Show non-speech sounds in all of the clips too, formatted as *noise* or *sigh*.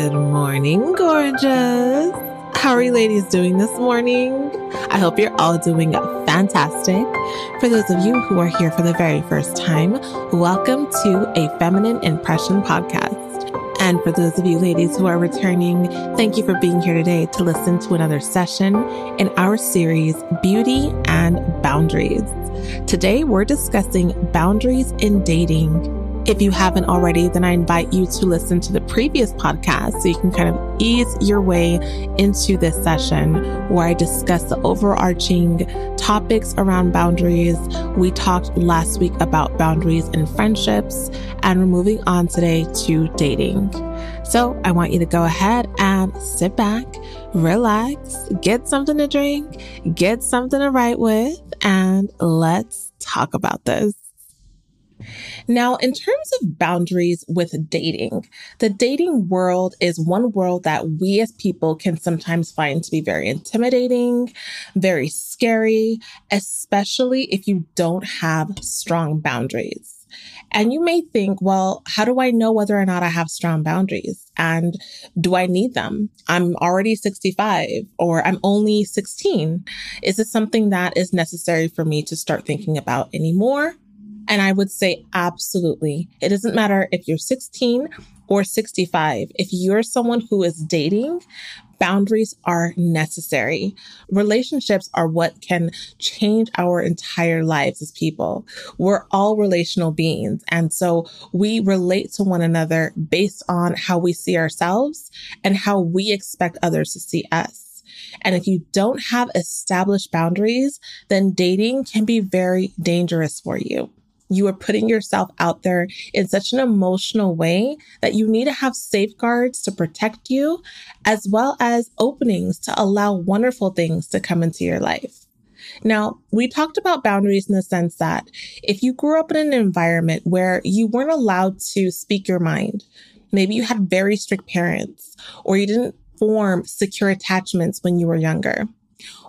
Good morning, gorgeous. How are you ladies doing this morning? I hope you're all doing fantastic. For those of you who are here for the very first time, welcome to a Feminine Impression podcast. And for those of you ladies who are returning, thank you for being here today to listen to another session in our series, Beauty and Boundaries. Today, we're discussing boundaries in dating if you haven't already, then I invite you to listen to the previous podcast so you can kind of ease your way into this session where I discuss the overarching topics around boundaries. We talked last week about boundaries in friendships and we're moving on today to dating. So I want you to go ahead and sit back, relax, get something to drink, get something to write with, and let's talk about this. Now, in terms of boundaries with dating, the dating world is one world that we as people can sometimes find to be very intimidating, very scary, especially if you don't have strong boundaries. And you may think, well, how do I know whether or not I have strong boundaries? And do I need them? I'm already 65 or I'm only 16. Is this something that is necessary for me to start thinking about anymore? And I would say absolutely. It doesn't matter if you're 16 or 65. If you're someone who is dating, boundaries are necessary. Relationships are what can change our entire lives as people. We're all relational beings. And so we relate to one another based on how we see ourselves and how we expect others to see us. And if you don't have established boundaries, then dating can be very dangerous for you. You are putting yourself out there in such an emotional way that you need to have safeguards to protect you, as well as openings to allow wonderful things to come into your life. Now, we talked about boundaries in the sense that if you grew up in an environment where you weren't allowed to speak your mind, maybe you had very strict parents, or you didn't form secure attachments when you were younger,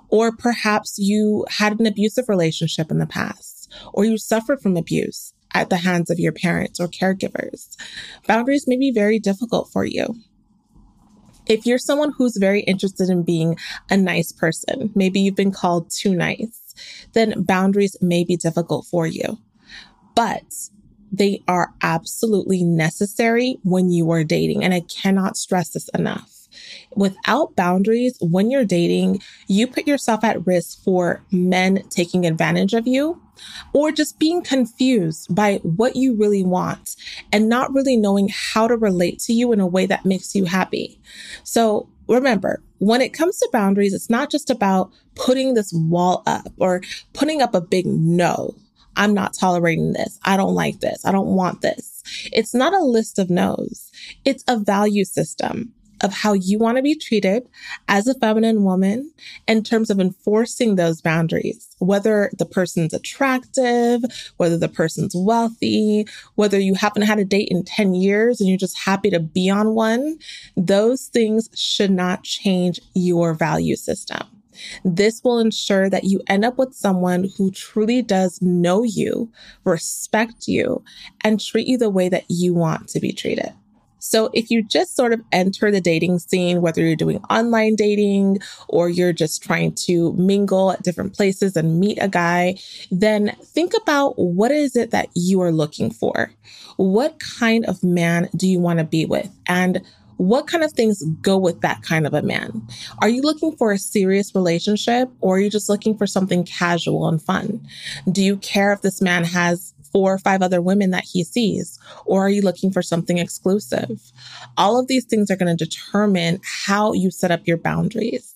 or perhaps you had an abusive relationship in the past or you suffered from abuse at the hands of your parents or caregivers. Boundaries may be very difficult for you. If you're someone who's very interested in being a nice person, maybe you've been called too nice, then boundaries may be difficult for you. But they are absolutely necessary when you are dating. And I cannot stress this enough. Without boundaries, when you're dating, you put yourself at risk for men taking advantage of you or just being confused by what you really want and not really knowing how to relate to you in a way that makes you happy. So remember, when it comes to boundaries, it's not just about putting this wall up or putting up a big no. I'm not tolerating this. I don't like this. I don't want this. It's not a list of no's. It's a value system of how you want to be treated as a feminine woman in terms of enforcing those boundaries, whether the person's attractive, whether the person's wealthy, whether you haven't had a date in 10 years and you're just happy to be on one, those things should not change your value system. This will ensure that you end up with someone who truly does know you, respect you, and treat you the way that you want to be treated. So if you just sort of enter the dating scene, whether you're doing online dating or you're just trying to mingle at different places and meet a guy, then think about what is it that you are looking for? What kind of man do you want to be with? And what kind of things go with that kind of a man? Are you looking for a serious relationship or are you just looking for something casual and fun? Do you care if this man has four or five other women that he sees? Or are you looking for something exclusive? All of these things are going to determine how you set up your boundaries.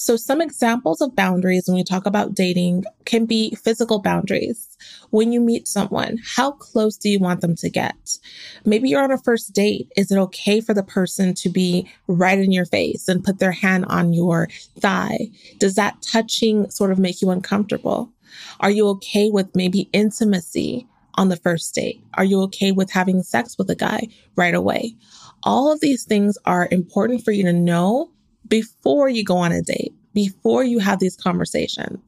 So some examples of boundaries when we talk about dating can be physical boundaries. When you meet someone, how close do you want them to get? Maybe you're on a first date. Is it okay for the person to be right in your face and put their hand on your thigh? Does that touching sort of make you uncomfortable? Are you okay with maybe intimacy on the first date? Are you okay with having sex with a guy right away? All of these things are important for you to know before you go on a date, before you have these conversations.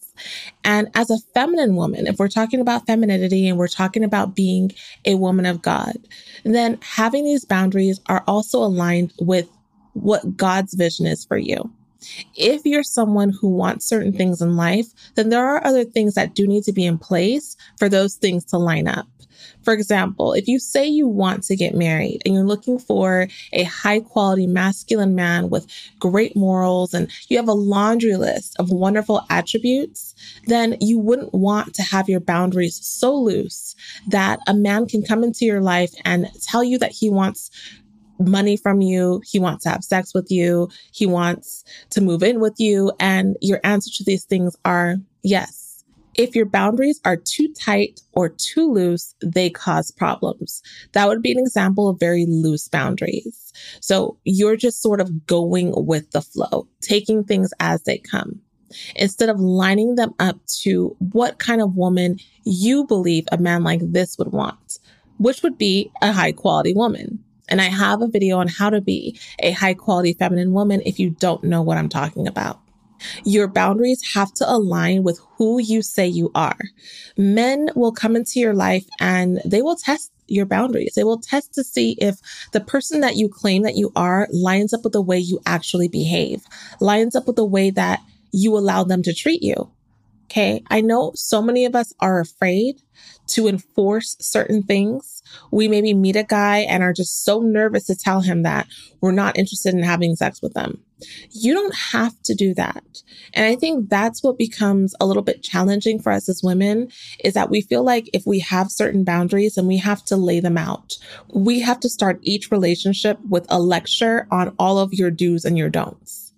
And as a feminine woman, if we're talking about femininity and we're talking about being a woman of God, then having these boundaries are also aligned with what God's vision is for you. If you're someone who wants certain things in life, then there are other things that do need to be in place for those things to line up. For example, if you say you want to get married and you're looking for a high quality masculine man with great morals and you have a laundry list of wonderful attributes, then you wouldn't want to have your boundaries so loose that a man can come into your life and tell you that he wants money from you. He wants to have sex with you. He wants to move in with you. And your answer to these things are yes. If your boundaries are too tight or too loose, they cause problems. That would be an example of very loose boundaries. So you're just sort of going with the flow, taking things as they come instead of lining them up to what kind of woman you believe a man like this would want, which would be a high quality woman. And I have a video on how to be a high quality feminine woman if you don't know what I'm talking about. Your boundaries have to align with who you say you are. Men will come into your life and they will test your boundaries. They will test to see if the person that you claim that you are lines up with the way you actually behave, lines up with the way that you allow them to treat you. Okay. I know so many of us are afraid to enforce certain things. We maybe meet a guy and are just so nervous to tell him that we're not interested in having sex with them. You don't have to do that. And I think that's what becomes a little bit challenging for us as women is that we feel like if we have certain boundaries and we have to lay them out, we have to start each relationship with a lecture on all of your do's and your don'ts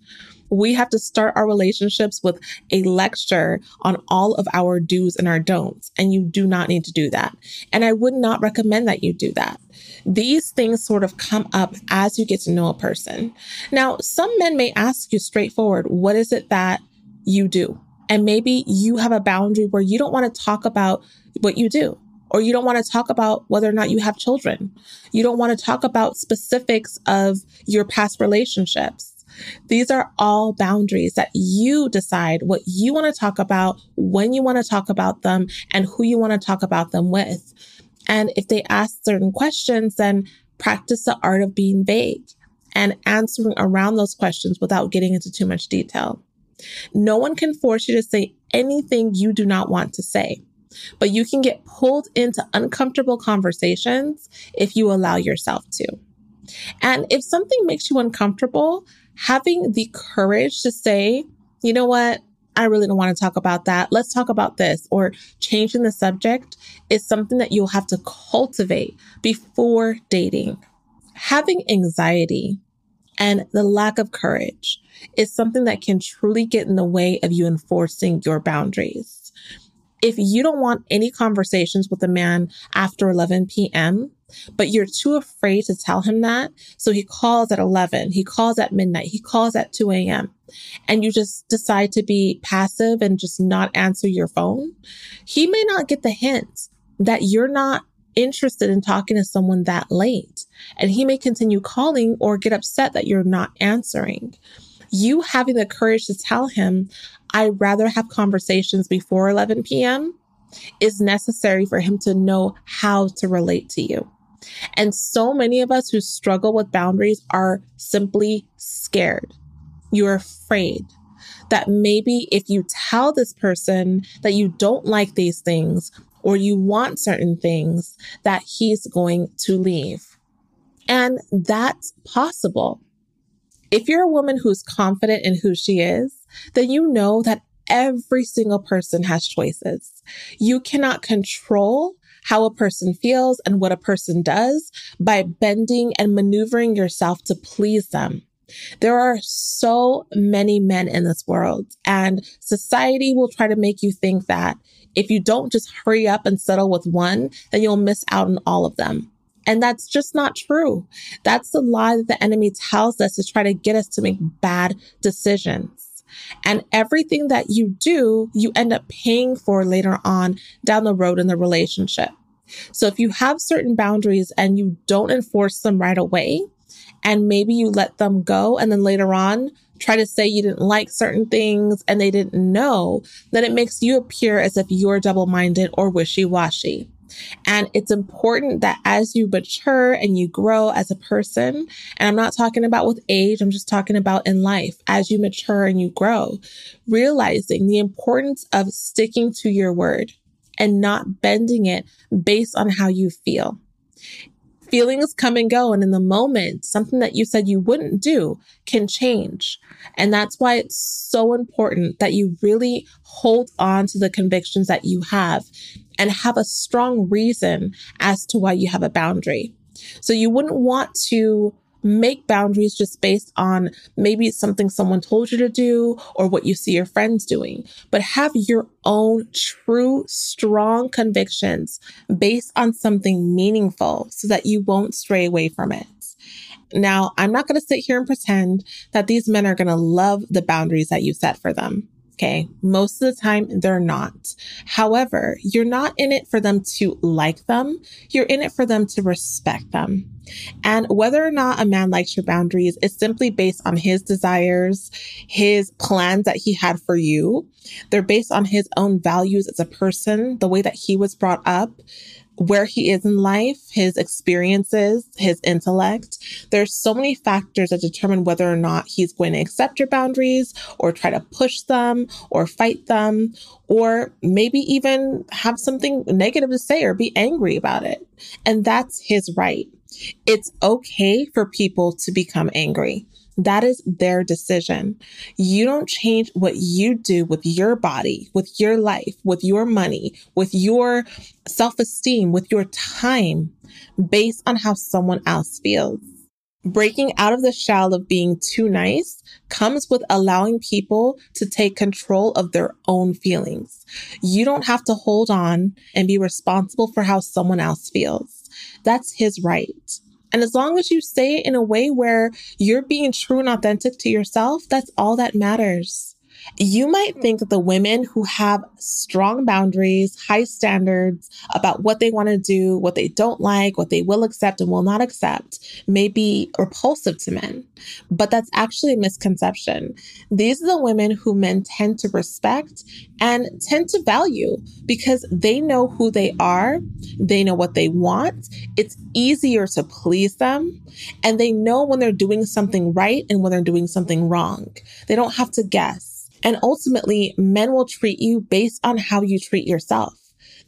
we have to start our relationships with a lecture on all of our do's and our don'ts. And you do not need to do that. And I would not recommend that you do that. These things sort of come up as you get to know a person. Now, some men may ask you straightforward, what is it that you do? And maybe you have a boundary where you don't want to talk about what you do or you don't want to talk about whether or not you have children. You don't want to talk about specifics of your past relationships. These are all boundaries that you decide what you want to talk about, when you want to talk about them, and who you want to talk about them with. And if they ask certain questions, then practice the art of being vague and answering around those questions without getting into too much detail. No one can force you to say anything you do not want to say, but you can get pulled into uncomfortable conversations if you allow yourself to. And if something makes you uncomfortable, having the courage to say, you know what? I really don't want to talk about that. Let's talk about this or changing the subject is something that you'll have to cultivate before dating. Having anxiety and the lack of courage is something that can truly get in the way of you enforcing your boundaries. If you don't want any conversations with a man after 11 p.m., but you're too afraid to tell him that. So he calls at 11, he calls at midnight, he calls at 2 a.m. And you just decide to be passive and just not answer your phone. He may not get the hint that you're not interested in talking to someone that late. And he may continue calling or get upset that you're not answering. You having the courage to tell him, I'd rather have conversations before 11 p.m. is necessary for him to know how to relate to you. And so many of us who struggle with boundaries are simply scared. You're afraid that maybe if you tell this person that you don't like these things or you want certain things, that he's going to leave. And that's possible. If you're a woman who's confident in who she is, then you know that every single person has choices. You cannot control how a person feels and what a person does by bending and maneuvering yourself to please them. There are so many men in this world and society will try to make you think that if you don't just hurry up and settle with one, then you'll miss out on all of them. And that's just not true. That's the lie that the enemy tells us to try to get us to make bad decisions. And everything that you do, you end up paying for later on down the road in the relationship. So if you have certain boundaries and you don't enforce them right away, and maybe you let them go and then later on try to say you didn't like certain things and they didn't know, then it makes you appear as if you're double minded or wishy washy. And it's important that as you mature and you grow as a person, and I'm not talking about with age, I'm just talking about in life, as you mature and you grow, realizing the importance of sticking to your word and not bending it based on how you feel feelings come and go. And in the moment, something that you said you wouldn't do can change. And that's why it's so important that you really hold on to the convictions that you have and have a strong reason as to why you have a boundary. So you wouldn't want to make boundaries just based on maybe it's something someone told you to do or what you see your friends doing, but have your own true, strong convictions based on something meaningful so that you won't stray away from it. Now, I'm not going to sit here and pretend that these men are going to love the boundaries that you set for them. Okay. Most of the time, they're not. However, you're not in it for them to like them. You're in it for them to respect them. And whether or not a man likes your boundaries is simply based on his desires, his plans that he had for you. They're based on his own values as a person, the way that he was brought up, where he is in life, his experiences, his intellect. There's so many factors that determine whether or not he's going to accept your boundaries or try to push them or fight them or maybe even have something negative to say or be angry about it. And that's his right. It's okay for people to become angry. That is their decision. You don't change what you do with your body, with your life, with your money, with your self esteem, with your time based on how someone else feels. Breaking out of the shell of being too nice comes with allowing people to take control of their own feelings. You don't have to hold on and be responsible for how someone else feels. That's his right. And as long as you say it in a way where you're being true and authentic to yourself, that's all that matters. You might think that the women who have strong boundaries, high standards about what they want to do, what they don't like, what they will accept and will not accept may be repulsive to men. But that's actually a misconception. These are the women who men tend to respect and tend to value because they know who they are. They know what they want. It's easier to please them and they know when they're doing something right and when they're doing something wrong. They don't have to guess. And ultimately, men will treat you based on how you treat yourself.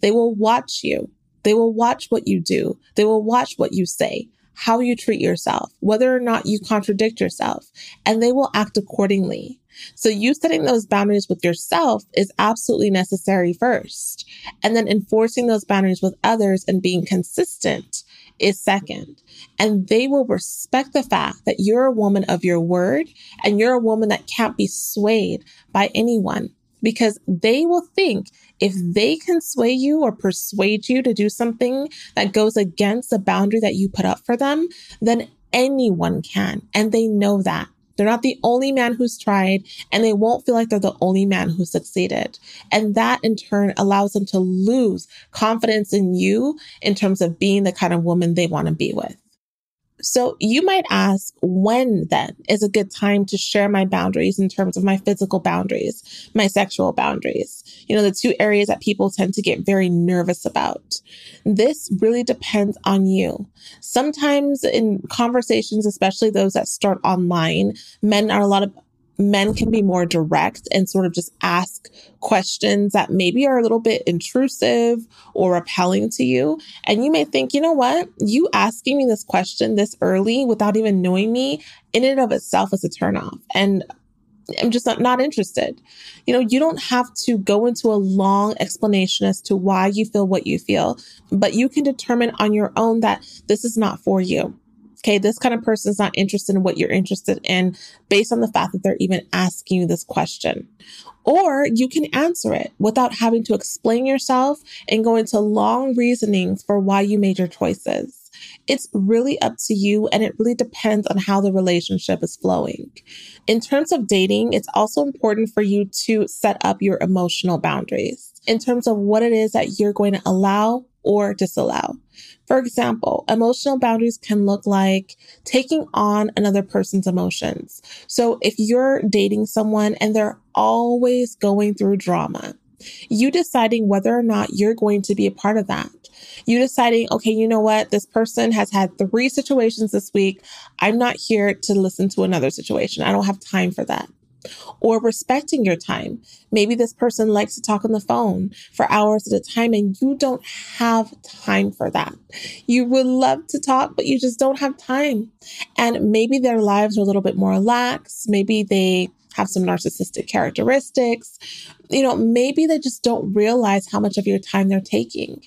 They will watch you. They will watch what you do. They will watch what you say, how you treat yourself, whether or not you contradict yourself, and they will act accordingly. So you setting those boundaries with yourself is absolutely necessary first. And then enforcing those boundaries with others and being consistent is second. And they will respect the fact that you're a woman of your word and you're a woman that can't be swayed by anyone because they will think if they can sway you or persuade you to do something that goes against the boundary that you put up for them, then anyone can. And they know that. They're not the only man who's tried and they won't feel like they're the only man who succeeded. And that in turn allows them to lose confidence in you in terms of being the kind of woman they want to be with. So you might ask, when then is a good time to share my boundaries in terms of my physical boundaries, my sexual boundaries? You know, the two areas that people tend to get very nervous about. This really depends on you. Sometimes in conversations, especially those that start online, men are a lot of men can be more direct and sort of just ask questions that maybe are a little bit intrusive or repelling to you. And you may think, you know what? You asking me this question this early without even knowing me in and of itself is a turnoff. And I'm just not, not interested. You know, you don't have to go into a long explanation as to why you feel what you feel, but you can determine on your own that this is not for you. Okay, this kind of person is not interested in what you're interested in based on the fact that they're even asking you this question. Or you can answer it without having to explain yourself and go into long reasonings for why you made your choices. It's really up to you and it really depends on how the relationship is flowing. In terms of dating, it's also important for you to set up your emotional boundaries in terms of what it is that you're going to allow or disallow. For example, emotional boundaries can look like taking on another person's emotions. So if you're dating someone and they're always going through drama, You deciding whether or not you're going to be a part of that. You deciding, okay, you know what? This person has had three situations this week. I'm not here to listen to another situation. I don't have time for that or respecting your time. Maybe this person likes to talk on the phone for hours at a time and you don't have time for that. You would love to talk, but you just don't have time. And maybe their lives are a little bit more lax. Maybe they have some narcissistic characteristics. You know, maybe they just don't realize how much of your time they're taking.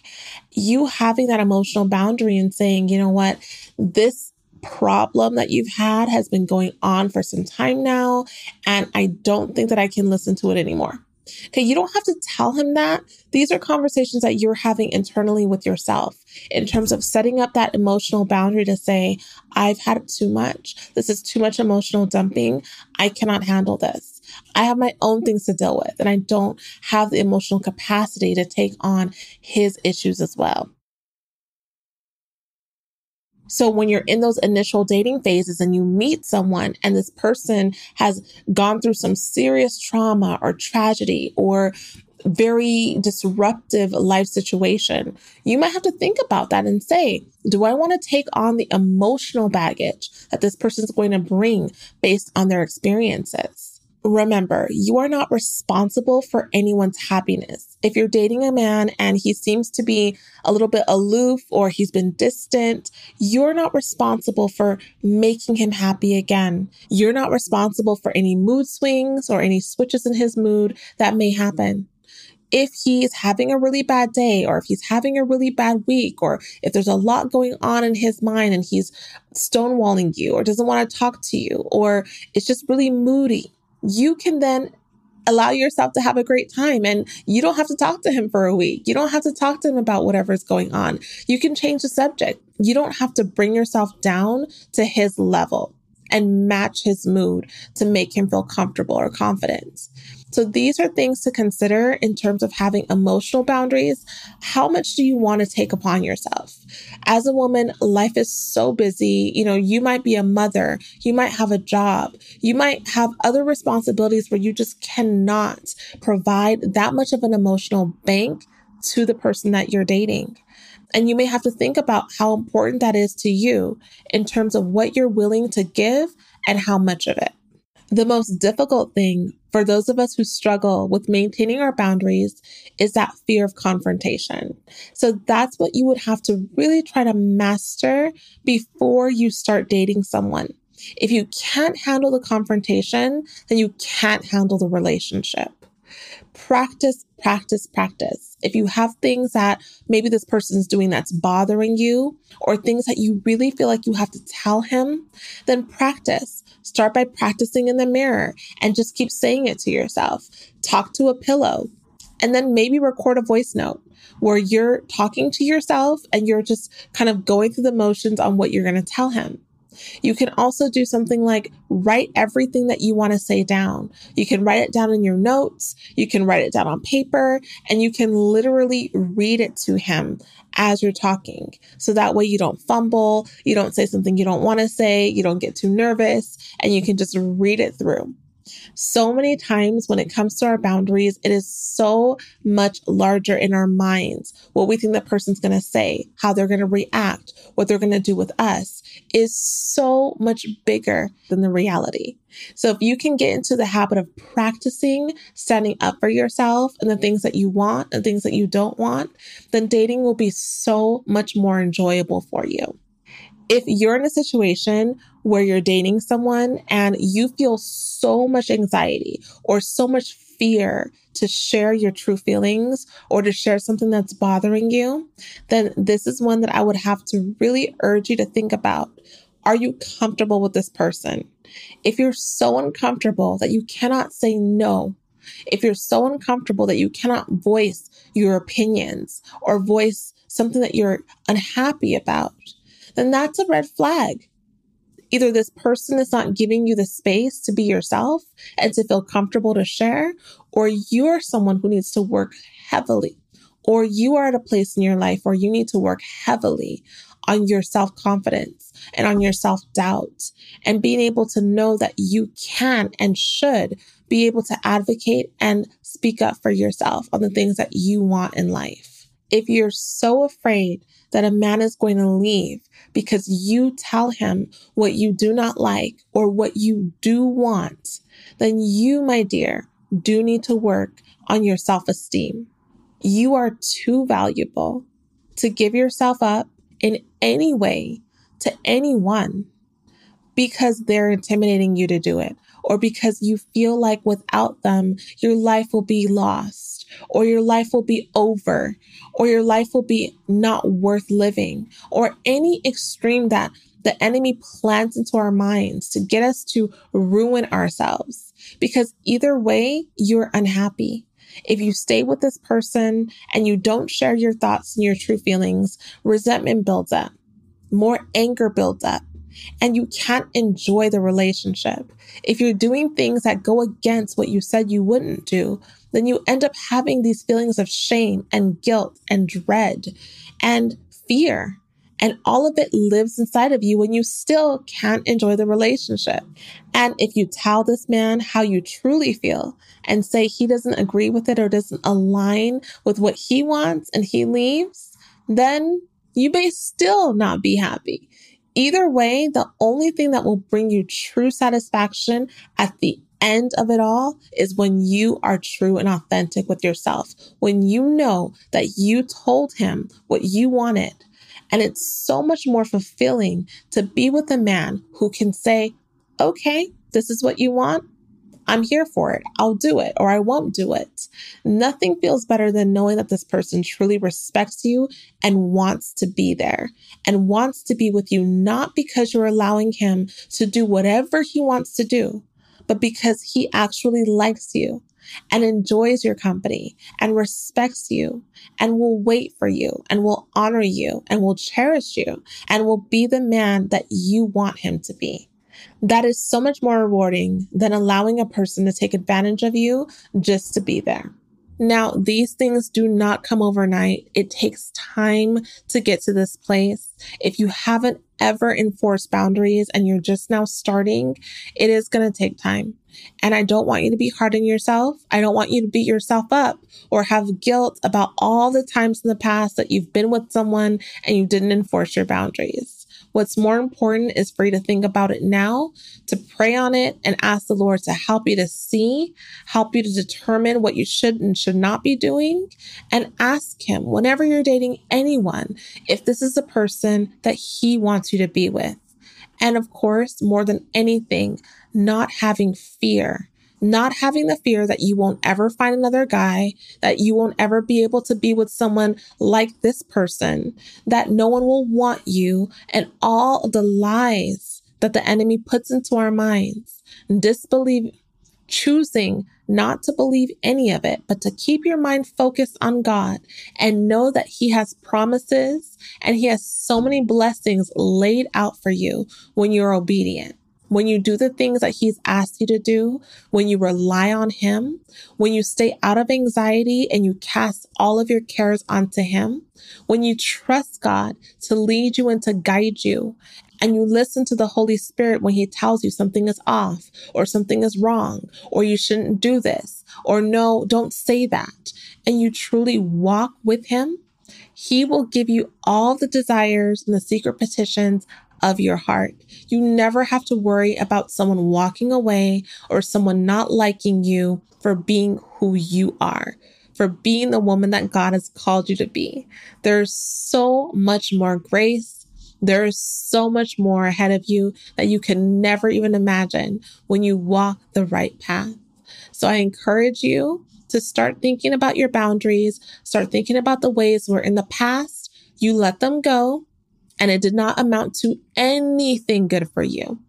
You having that emotional boundary and saying, you know what, this problem that you've had has been going on for some time now, and I don't think that I can listen to it anymore. Okay, you don't have to tell him that. These are conversations that you're having internally with yourself in terms of setting up that emotional boundary to say, I've had too much. This is too much emotional dumping. I cannot handle this. I have my own things to deal with, and I don't have the emotional capacity to take on his issues as well. So when you're in those initial dating phases and you meet someone and this person has gone through some serious trauma or tragedy or very disruptive life situation, you might have to think about that and say, do I want to take on the emotional baggage that this person's going to bring based on their experiences? Remember, you are not responsible for anyone's happiness. If you're dating a man and he seems to be a little bit aloof or he's been distant, you're not responsible for making him happy again. You're not responsible for any mood swings or any switches in his mood that may happen if he's having a really bad day or if he's having a really bad week or if there's a lot going on in his mind and he's stonewalling you or doesn't want to talk to you or it's just really moody, you can then allow yourself to have a great time and you don't have to talk to him for a week. You don't have to talk to him about whatever's going on. You can change the subject. You don't have to bring yourself down to his level and match his mood to make him feel comfortable or confident. So these are things to consider in terms of having emotional boundaries. How much do you want to take upon yourself? As a woman, life is so busy. You know, you might be a mother, you might have a job, you might have other responsibilities where you just cannot provide that much of an emotional bank to the person that you're dating. And you may have to think about how important that is to you in terms of what you're willing to give and how much of it. The most difficult thing for those of us who struggle with maintaining our boundaries is that fear of confrontation. So that's what you would have to really try to master before you start dating someone. If you can't handle the confrontation, then you can't handle the relationship practice, practice, practice. If you have things that maybe this person's doing that's bothering you, or things that you really feel like you have to tell him, then practice. Start by practicing in the mirror and just keep saying it to yourself. Talk to a pillow and then maybe record a voice note where you're talking to yourself and you're just kind of going through the motions on what you're going to tell him. You can also do something like write everything that you want to say down. You can write it down in your notes, you can write it down on paper, and you can literally read it to him as you're talking. So that way you don't fumble, you don't say something you don't want to say, you don't get too nervous, and you can just read it through. So many times when it comes to our boundaries, it is so much larger in our minds. What we think the person's going to say, how they're going to react, what they're going to do with us is so much bigger than the reality. So if you can get into the habit of practicing standing up for yourself and the things that you want and things that you don't want, then dating will be so much more enjoyable for you if you're in a situation where you're dating someone and you feel so much anxiety or so much fear to share your true feelings or to share something that's bothering you, then this is one that I would have to really urge you to think about. Are you comfortable with this person? If you're so uncomfortable that you cannot say no, if you're so uncomfortable that you cannot voice your opinions or voice something that you're unhappy about, then that's a red flag. Either this person is not giving you the space to be yourself and to feel comfortable to share, or you're someone who needs to work heavily, or you are at a place in your life where you need to work heavily on your self confidence and on your self doubt and being able to know that you can and should be able to advocate and speak up for yourself on the things that you want in life. If you're so afraid that a man is going to leave because you tell him what you do not like or what you do want, then you, my dear, do need to work on your self esteem. You are too valuable to give yourself up in any way to anyone because they're intimidating you to do it or because you feel like without them, your life will be lost or your life will be over or your life will be not worth living or any extreme that the enemy plants into our minds to get us to ruin ourselves. Because either way, you're unhappy. If you stay with this person and you don't share your thoughts and your true feelings, resentment builds up, more anger builds up, and you can't enjoy the relationship. If you're doing things that go against what you said you wouldn't do, then you end up having these feelings of shame and guilt and dread and fear. And all of it lives inside of you when you still can't enjoy the relationship. And if you tell this man how you truly feel and say he doesn't agree with it or doesn't align with what he wants and he leaves, then you may still not be happy. Either way, the only thing that will bring you true satisfaction at the end of it all is when you are true and authentic with yourself. When you know that you told him what you wanted. And it's so much more fulfilling to be with a man who can say, okay, this is what you want. I'm here for it. I'll do it or I won't do it. Nothing feels better than knowing that this person truly respects you and wants to be there and wants to be with you, not because you're allowing him to do whatever he wants to do, but because he actually likes you and enjoys your company and respects you and will wait for you and will honor you and will cherish you and will be the man that you want him to be. That is so much more rewarding than allowing a person to take advantage of you just to be there. Now, these things do not come overnight. It takes time to get to this place. If you haven't ever enforced boundaries and you're just now starting, it is going to take time. And I don't want you to be hard on yourself. I don't want you to beat yourself up or have guilt about all the times in the past that you've been with someone and you didn't enforce your boundaries. What's more important is for you to think about it now, to pray on it and ask the Lord to help you to see, help you to determine what you should and should not be doing, and ask Him whenever you're dating anyone if this is a person that He wants you to be with. And of course, more than anything, not having fear not having the fear that you won't ever find another guy, that you won't ever be able to be with someone like this person, that no one will want you, and all the lies that the enemy puts into our minds, disbelieve, choosing not to believe any of it, but to keep your mind focused on God and know that He has promises and He has so many blessings laid out for you when you're obedient when you do the things that he's asked you to do, when you rely on him, when you stay out of anxiety and you cast all of your cares onto him, when you trust God to lead you and to guide you, and you listen to the Holy Spirit when he tells you something is off or something is wrong or you shouldn't do this or no, don't say that. And you truly walk with him, he will give you all the desires and the secret petitions of your heart. You never have to worry about someone walking away or someone not liking you for being who you are, for being the woman that God has called you to be. There's so much more grace. There's so much more ahead of you that you can never even imagine when you walk the right path. So I encourage you to start thinking about your boundaries, start thinking about the ways where in the past you let them go and it did not amount to anything good for you.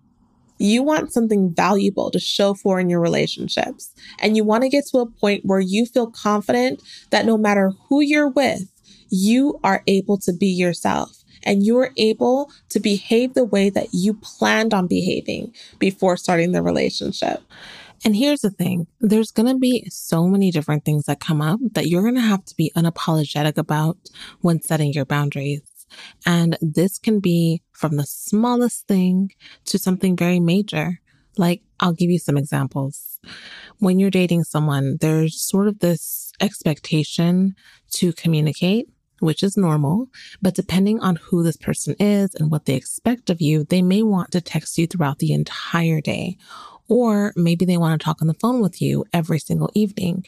You want something valuable to show for in your relationships. And you want to get to a point where you feel confident that no matter who you're with, you are able to be yourself and you're able to behave the way that you planned on behaving before starting the relationship. And here's the thing there's going to be so many different things that come up that you're going to have to be unapologetic about when setting your boundaries. And this can be from the smallest thing to something very major. Like, I'll give you some examples. When you're dating someone, there's sort of this expectation to communicate, which is normal. But depending on who this person is and what they expect of you, they may want to text you throughout the entire day. Or maybe they want to talk on the phone with you every single evening.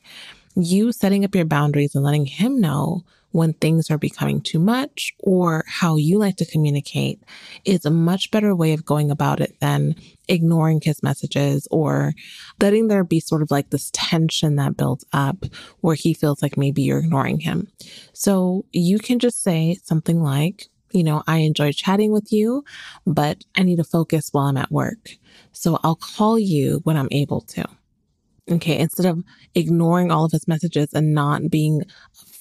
You setting up your boundaries and letting him know when things are becoming too much or how you like to communicate is a much better way of going about it than ignoring his messages or letting there be sort of like this tension that builds up where he feels like maybe you're ignoring him. So you can just say something like, you know, I enjoy chatting with you, but I need to focus while I'm at work. So I'll call you when I'm able to. Okay. Instead of ignoring all of his messages and not being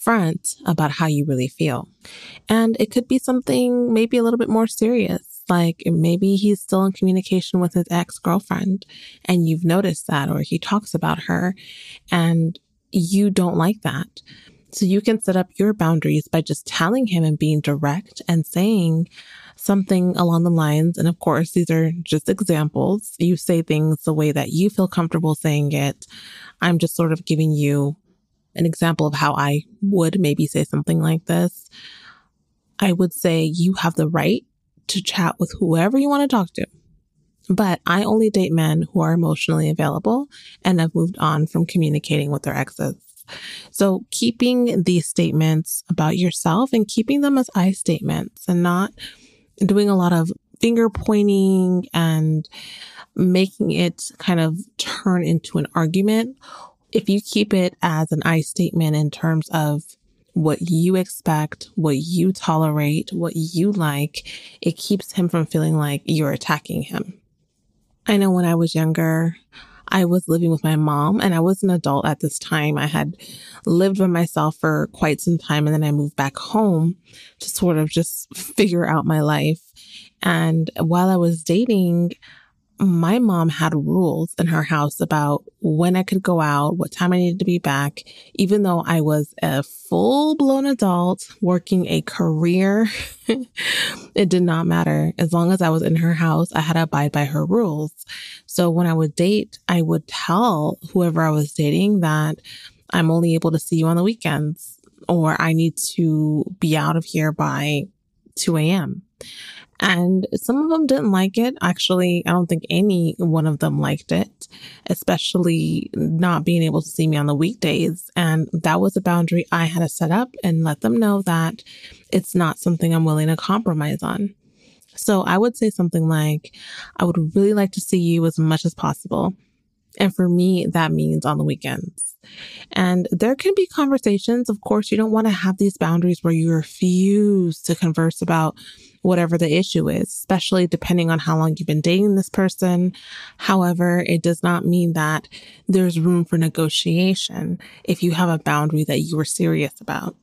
upfront about how you really feel. And it could be something maybe a little bit more serious. Like maybe he's still in communication with his ex girlfriend and you've noticed that, or he talks about her and you don't like that. So you can set up your boundaries by just telling him and being direct and saying something along the lines. And of course, these are just examples. You say things the way that you feel comfortable saying it. I'm just sort of giving you an example of how I would maybe say something like this, I would say you have the right to chat with whoever you want to talk to. But I only date men who are emotionally available and have moved on from communicating with their exes. So keeping these statements about yourself and keeping them as I statements and not doing a lot of finger pointing and making it kind of turn into an argument if you keep it as an I statement in terms of what you expect, what you tolerate, what you like, it keeps him from feeling like you're attacking him. I know when I was younger, I was living with my mom and I was an adult at this time. I had lived by myself for quite some time and then I moved back home to sort of just figure out my life. And while I was dating, my mom had rules in her house about when I could go out, what time I needed to be back, even though I was a full blown adult working a career. *laughs* it did not matter. As long as I was in her house, I had to abide by her rules. So when I would date, I would tell whoever I was dating that I'm only able to see you on the weekends or I need to be out of here by 2 a.m. And some of them didn't like it. Actually, I don't think any one of them liked it, especially not being able to see me on the weekdays. And that was a boundary I had to set up and let them know that it's not something I'm willing to compromise on. So I would say something like, I would really like to see you as much as possible. And for me, that means on the weekends. And there can be conversations. Of course, you don't want to have these boundaries where you refuse to converse about whatever the issue is, especially depending on how long you've been dating this person. However, it does not mean that there's room for negotiation if you have a boundary that you were serious about.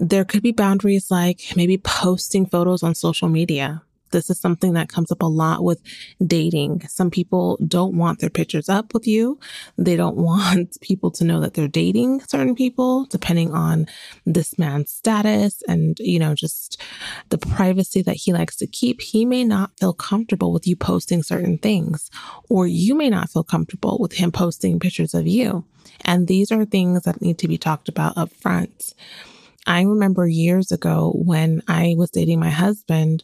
There could be boundaries like maybe posting photos on social media this is something that comes up a lot with dating. Some people don't want their pictures up with you. They don't *laughs* want people to know that they're dating certain people, depending on this man's status and, you know, just the privacy that he likes to keep. He may not feel comfortable with you posting certain things, or you may not feel comfortable with him posting pictures of you. And these are things that need to be talked about up front. I remember years ago when I was dating my husband,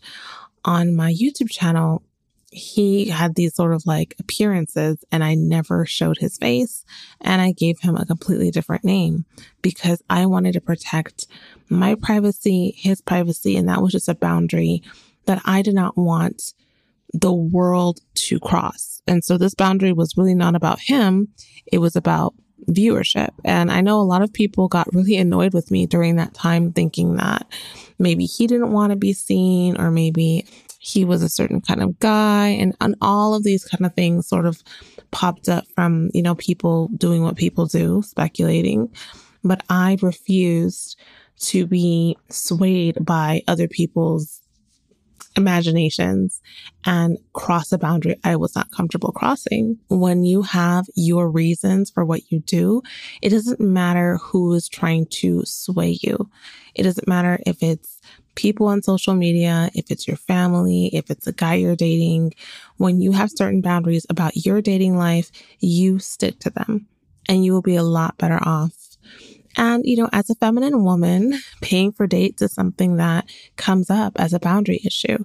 on my YouTube channel, he had these sort of like appearances and I never showed his face and I gave him a completely different name because I wanted to protect my privacy, his privacy. And that was just a boundary that I did not want the world to cross. And so this boundary was really not about him. It was about viewership. And I know a lot of people got really annoyed with me during that time thinking that maybe he didn't want to be seen or maybe he was a certain kind of guy and, and all of these kind of things sort of popped up from, you know, people doing what people do, speculating. But I refused to be swayed by other people's imaginations and cross a boundary I was not comfortable crossing. When you have your reasons for what you do, it doesn't matter who is trying to sway you. It doesn't matter if it's people on social media, if it's your family, if it's a guy you're dating, when you have certain boundaries about your dating life, you stick to them and you will be a lot better off. And, you know, as a feminine woman, paying for dates is something that comes up as a boundary issue.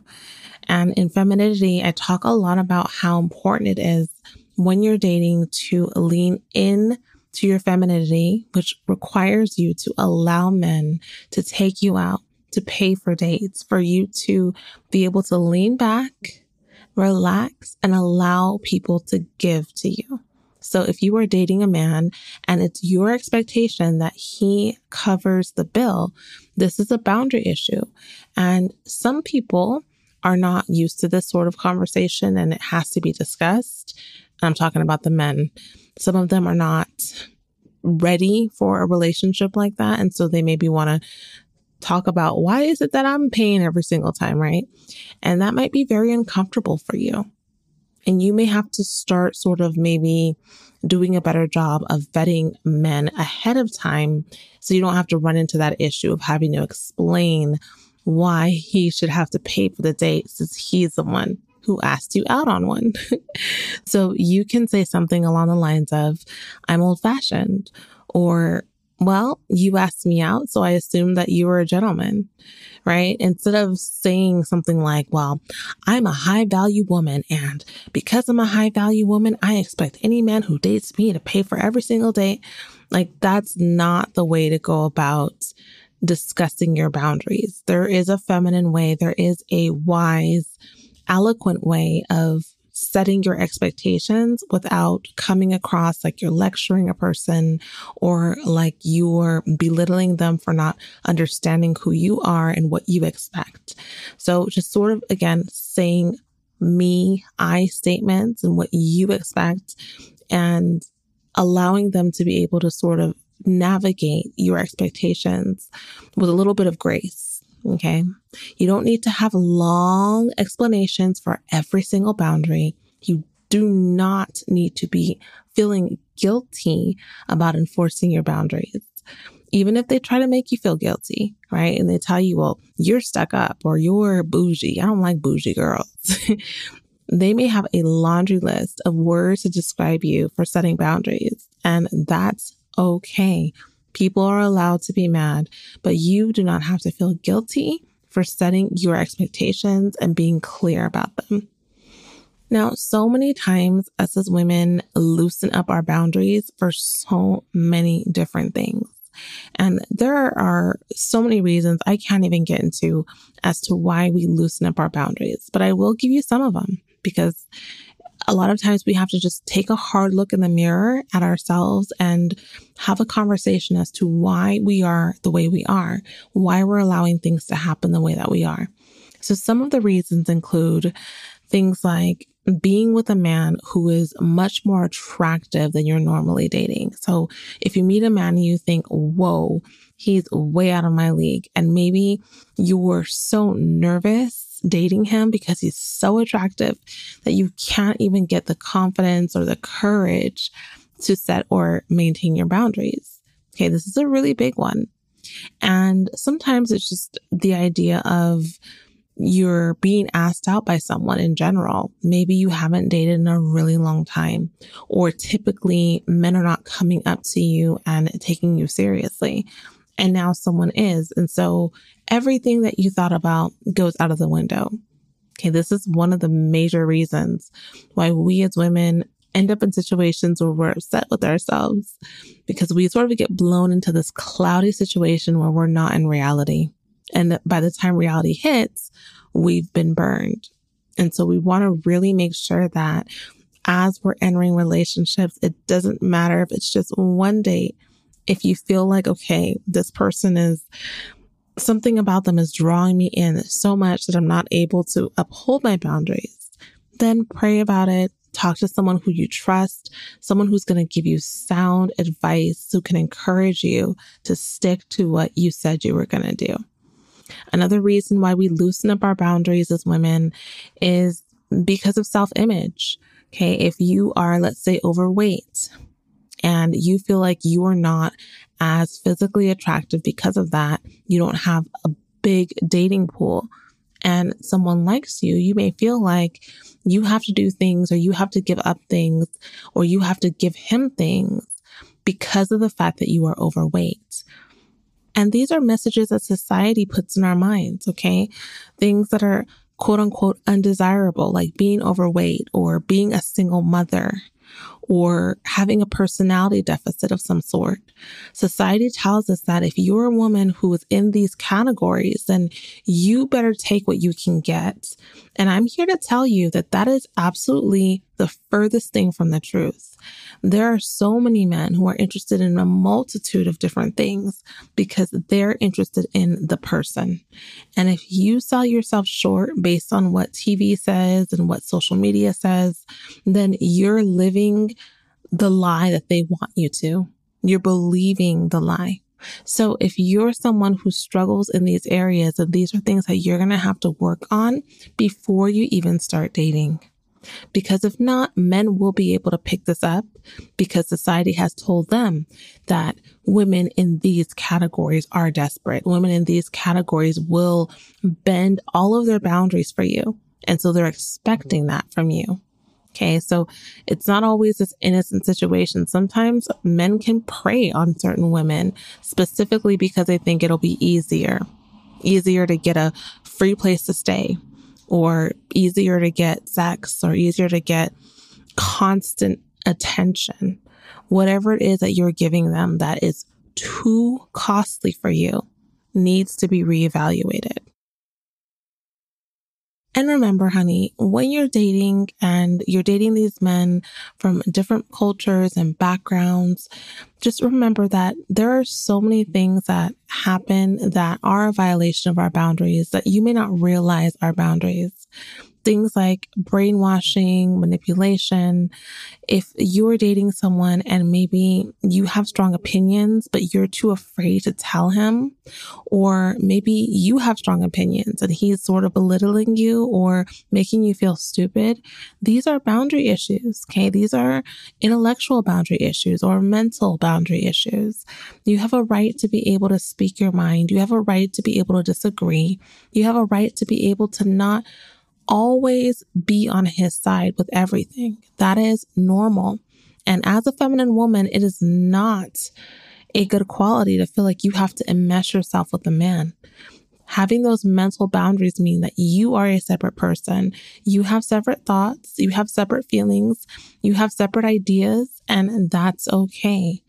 And in femininity, I talk a lot about how important it is when you're dating to lean in to your femininity, which requires you to allow men to take you out, to pay for dates, for you to be able to lean back, relax, and allow people to give to you. So if you are dating a man and it's your expectation that he covers the bill, this is a boundary issue. And some people are not used to this sort of conversation and it has to be discussed. I'm talking about the men. Some of them are not ready for a relationship like that. And so they maybe want to talk about why is it that I'm paying every single time, right? And that might be very uncomfortable for you. And you may have to start sort of maybe doing a better job of vetting men ahead of time so you don't have to run into that issue of having to explain why he should have to pay for the date since he's the one who asked you out on one. *laughs* so you can say something along the lines of, I'm old fashioned or well, you asked me out, so I assumed that you were a gentleman, right? Instead of saying something like, well, I'm a high value woman, and because I'm a high value woman, I expect any man who dates me to pay for every single date. Like, that's not the way to go about discussing your boundaries. There is a feminine way, there is a wise, eloquent way of setting your expectations without coming across like you're lecturing a person or like you're belittling them for not understanding who you are and what you expect. So just sort of again saying me, I statements and what you expect and allowing them to be able to sort of navigate your expectations with a little bit of grace. Okay. You don't need to have long explanations for every single boundary. You do not need to be feeling guilty about enforcing your boundaries. Even if they try to make you feel guilty, right? And they tell you, well, you're stuck up or you're bougie. I don't like bougie girls. *laughs* they may have a laundry list of words to describe you for setting boundaries. And that's okay. People are allowed to be mad, but you do not have to feel guilty for setting your expectations and being clear about them. Now, so many times us as women loosen up our boundaries for so many different things. And there are so many reasons I can't even get into as to why we loosen up our boundaries, but I will give you some of them because a lot of times we have to just take a hard look in the mirror at ourselves and have a conversation as to why we are the way we are, why we're allowing things to happen the way that we are. So some of the reasons include things like being with a man who is much more attractive than you're normally dating. So if you meet a man and you think, whoa, he's way out of my league, and maybe you were so nervous dating him because he's so attractive that you can't even get the confidence or the courage to set or maintain your boundaries. Okay, this is a really big one. And sometimes it's just the idea of you're being asked out by someone in general. Maybe you haven't dated in a really long time, or typically men are not coming up to you and taking you seriously. And now someone is. And so everything that you thought about goes out of the window. Okay. This is one of the major reasons why we as women end up in situations where we're upset with ourselves because we sort of get blown into this cloudy situation where we're not in reality. And by the time reality hits, we've been burned. And so we want to really make sure that as we're entering relationships, it doesn't matter if it's just one date. If you feel like, okay, this person is something about them is drawing me in so much that I'm not able to uphold my boundaries, then pray about it. Talk to someone who you trust, someone who's going to give you sound advice, who can encourage you to stick to what you said you were going to do. Another reason why we loosen up our boundaries as women is because of self image. Okay. If you are, let's say, overweight and you feel like you are not as physically attractive because of that, you don't have a big dating pool and someone likes you, you may feel like you have to do things or you have to give up things or you have to give him things because of the fact that you are overweight. And these are messages that society puts in our minds, okay? Things that are quote unquote undesirable, like being overweight or being a single mother or having a personality deficit of some sort. Society tells us that if you're a woman who is in these categories, then you better take what you can get. And I'm here to tell you that that is absolutely the furthest thing from the truth. There are so many men who are interested in a multitude of different things because they're interested in the person. And if you sell yourself short based on what TV says and what social media says, then you're living the lie that they want you to. You're believing the lie. So if you're someone who struggles in these areas, and these are things that you're going to have to work on before you even start dating. Because if not, men will be able to pick this up because society has told them that women in these categories are desperate. Women in these categories will bend all of their boundaries for you. And so they're expecting that from you. Okay. So it's not always this innocent situation. Sometimes men can prey on certain women specifically because they think it'll be easier, easier to get a free place to stay or easier to get sex or easier to get constant attention. Whatever it is that you're giving them that is too costly for you needs to be reevaluated. And remember, honey, when you're dating and you're dating these men from different cultures and backgrounds, just remember that there are so many things that happen that are a violation of our boundaries that you may not realize are boundaries things like brainwashing, manipulation. If you're dating someone and maybe you have strong opinions, but you're too afraid to tell him, or maybe you have strong opinions and he's sort of belittling you or making you feel stupid, these are boundary issues. Okay. These are intellectual boundary issues or mental boundary issues. You have a right to be able to speak your mind. You have a right to be able to disagree. You have a right to be able to not always be on his side with everything. That is normal. And as a feminine woman, it is not a good quality to feel like you have to enmesh yourself with a man. Having those mental boundaries mean that you are a separate person. You have separate thoughts, you have separate feelings, you have separate ideas, and that's okay.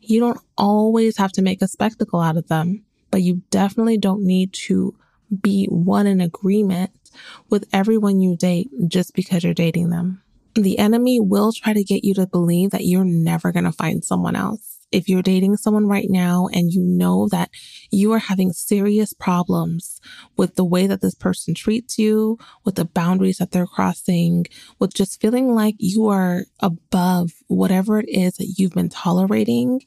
You don't always have to make a spectacle out of them, but you definitely don't need to be one in agreement with everyone you date just because you're dating them. The enemy will try to get you to believe that you're never going to find someone else. If you're dating someone right now and you know that you are having serious problems with the way that this person treats you, with the boundaries that they're crossing, with just feeling like you are above whatever it is that you've been tolerating,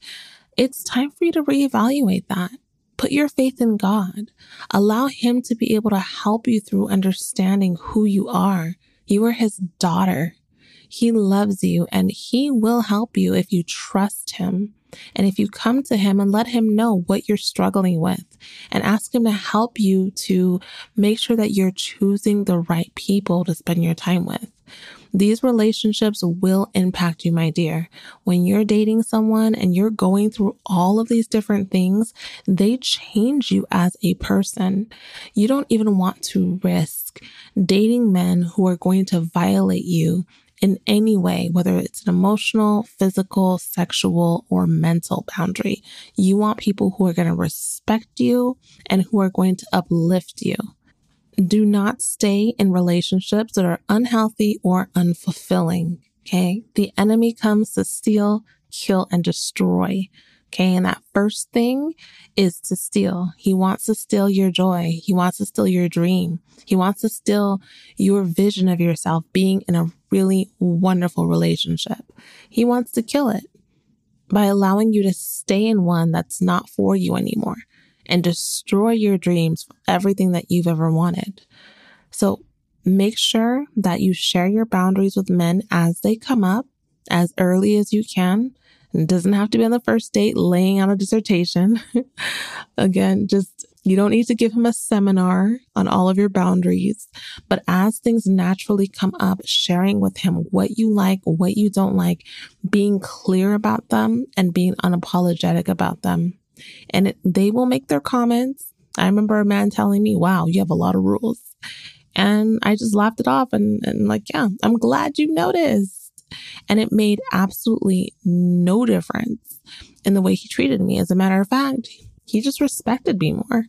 it's time for you to reevaluate that. Put your faith in God. Allow Him to be able to help you through understanding who you are. You are His daughter. He loves you and He will help you if you trust Him. And if you come to him and let him know what you're struggling with and ask him to help you to make sure that you're choosing the right people to spend your time with. These relationships will impact you, my dear. When you're dating someone and you're going through all of these different things, they change you as a person. You don't even want to risk dating men who are going to violate you in any way, whether it's an emotional, physical, sexual, or mental boundary. You want people who are going to respect you and who are going to uplift you. Do not stay in relationships that are unhealthy or unfulfilling. Okay. The enemy comes to steal, kill, and destroy. Okay. And that first thing is to steal. He wants to steal your joy. He wants to steal your dream. He wants to steal your vision of yourself being in a really wonderful relationship. He wants to kill it by allowing you to stay in one that's not for you anymore and destroy your dreams, everything that you've ever wanted. So make sure that you share your boundaries with men as they come up as early as you can. It doesn't have to be on the first date laying out a dissertation. *laughs* Again, just You don't need to give him a seminar on all of your boundaries, but as things naturally come up, sharing with him what you like, what you don't like, being clear about them and being unapologetic about them. And they will make their comments. I remember a man telling me, wow, you have a lot of rules. And I just laughed it off and, and like, yeah, I'm glad you noticed. And it made absolutely no difference in the way he treated me. As a matter of fact, he just respected me more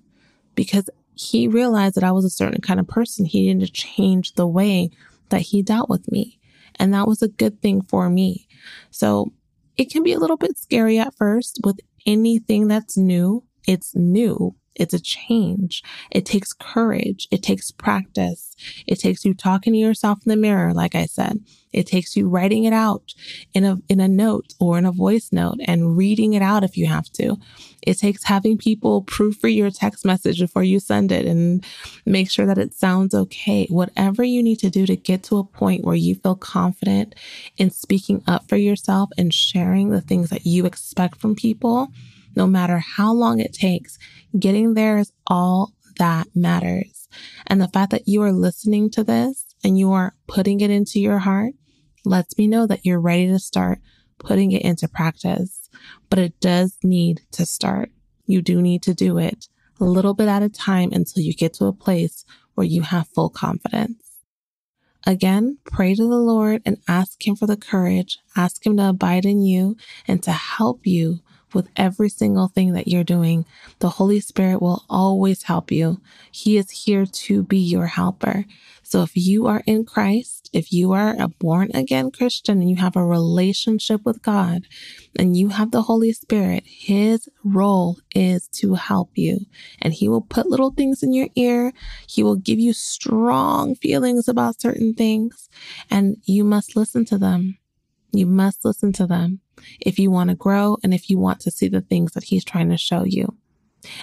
because he realized that I was a certain kind of person. He to change the way that he dealt with me. And that was a good thing for me. So it can be a little bit scary at first with anything that's new. It's new. It's a change. It takes courage. It takes practice. It takes you talking to yourself in the mirror, like I said. It takes you writing it out in a, in a note or in a voice note and reading it out if you have to. It takes having people proofread your text message before you send it and make sure that it sounds okay. Whatever you need to do to get to a point where you feel confident in speaking up for yourself and sharing the things that you expect from people no matter how long it takes, getting there is all that matters. And the fact that you are listening to this and you are putting it into your heart lets me know that you're ready to start putting it into practice. But it does need to start. You do need to do it a little bit at a time until you get to a place where you have full confidence. Again, pray to the Lord and ask Him for the courage, ask Him to abide in you and to help you with every single thing that you're doing. The Holy Spirit will always help you. He is here to be your helper. So if you are in Christ, if you are a born again Christian and you have a relationship with God and you have the Holy Spirit, his role is to help you and he will put little things in your ear. He will give you strong feelings about certain things and you must listen to them. You must listen to them if you want to grow and if you want to see the things that he's trying to show you.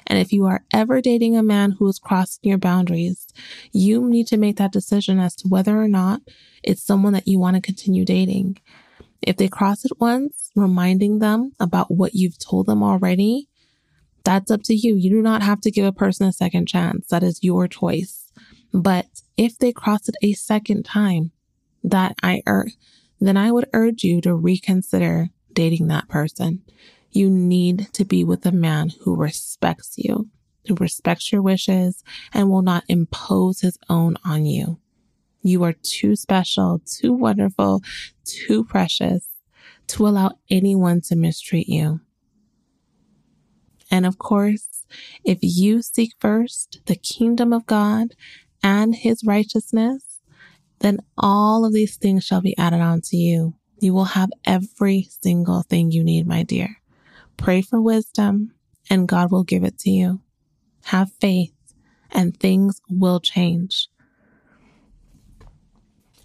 And if you are ever dating a man who is crossing your boundaries, you need to make that decision as to whether or not it's someone that you want to continue dating. If they cross it once, reminding them about what you've told them already, that's up to you. You do not have to give a person a second chance. That is your choice. But if they cross it a second time, that I er, then I would urge you to reconsider dating that person. You need to be with a man who respects you, who respects your wishes and will not impose his own on you. You are too special, too wonderful, too precious to allow anyone to mistreat you. And of course, if you seek first the kingdom of God and his righteousness, then all of these things shall be added on to you. You will have every single thing you need, my dear. Pray for wisdom and God will give it to you. Have faith and things will change.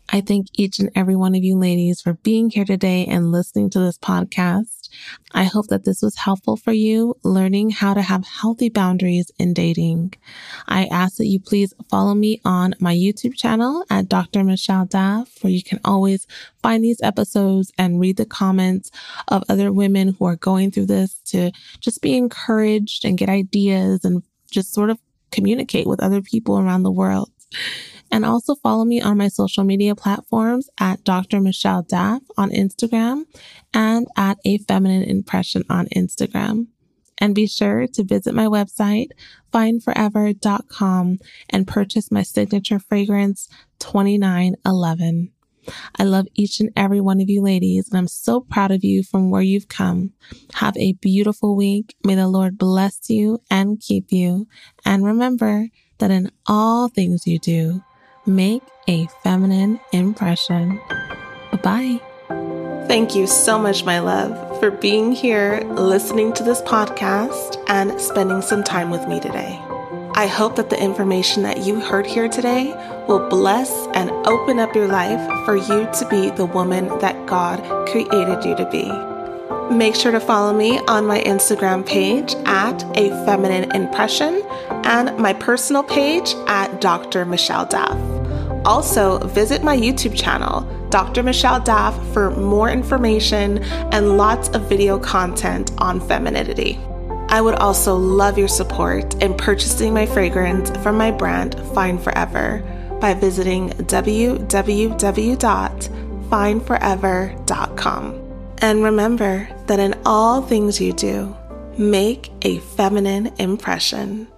I thank each and every one of you ladies for being here today and listening to this podcast. I hope that this was helpful for you learning how to have healthy boundaries in dating. I ask that you please follow me on my YouTube channel at Dr. Michelle Daf, where you can always find these episodes and read the comments of other women who are going through this to just be encouraged and get ideas and just sort of communicate with other people around the world. And also follow me on my social media platforms at Dr. Michelle Daf on Instagram and at A Feminine Impression on Instagram. And be sure to visit my website, fineforever.com and purchase my signature fragrance 2911. I love each and every one of you ladies, and I'm so proud of you from where you've come. Have a beautiful week. May the Lord bless you and keep you. And remember that in all things you do, make a feminine impression. Bye bye. Thank you so much, my love, for being here, listening to this podcast, and spending some time with me today. I hope that the information that you heard here today will bless and open up your life for you to be the woman that God created you to be. Make sure to follow me on my Instagram page at A Feminine Impression and my personal page at Dr. Michelle Daf. Also, visit my YouTube channel, Dr. Michelle Daf, for more information and lots of video content on femininity. I would also love your support in purchasing my fragrance from my brand Fine Forever by visiting www.fineforever.com. And remember that in all things you do, make a feminine impression.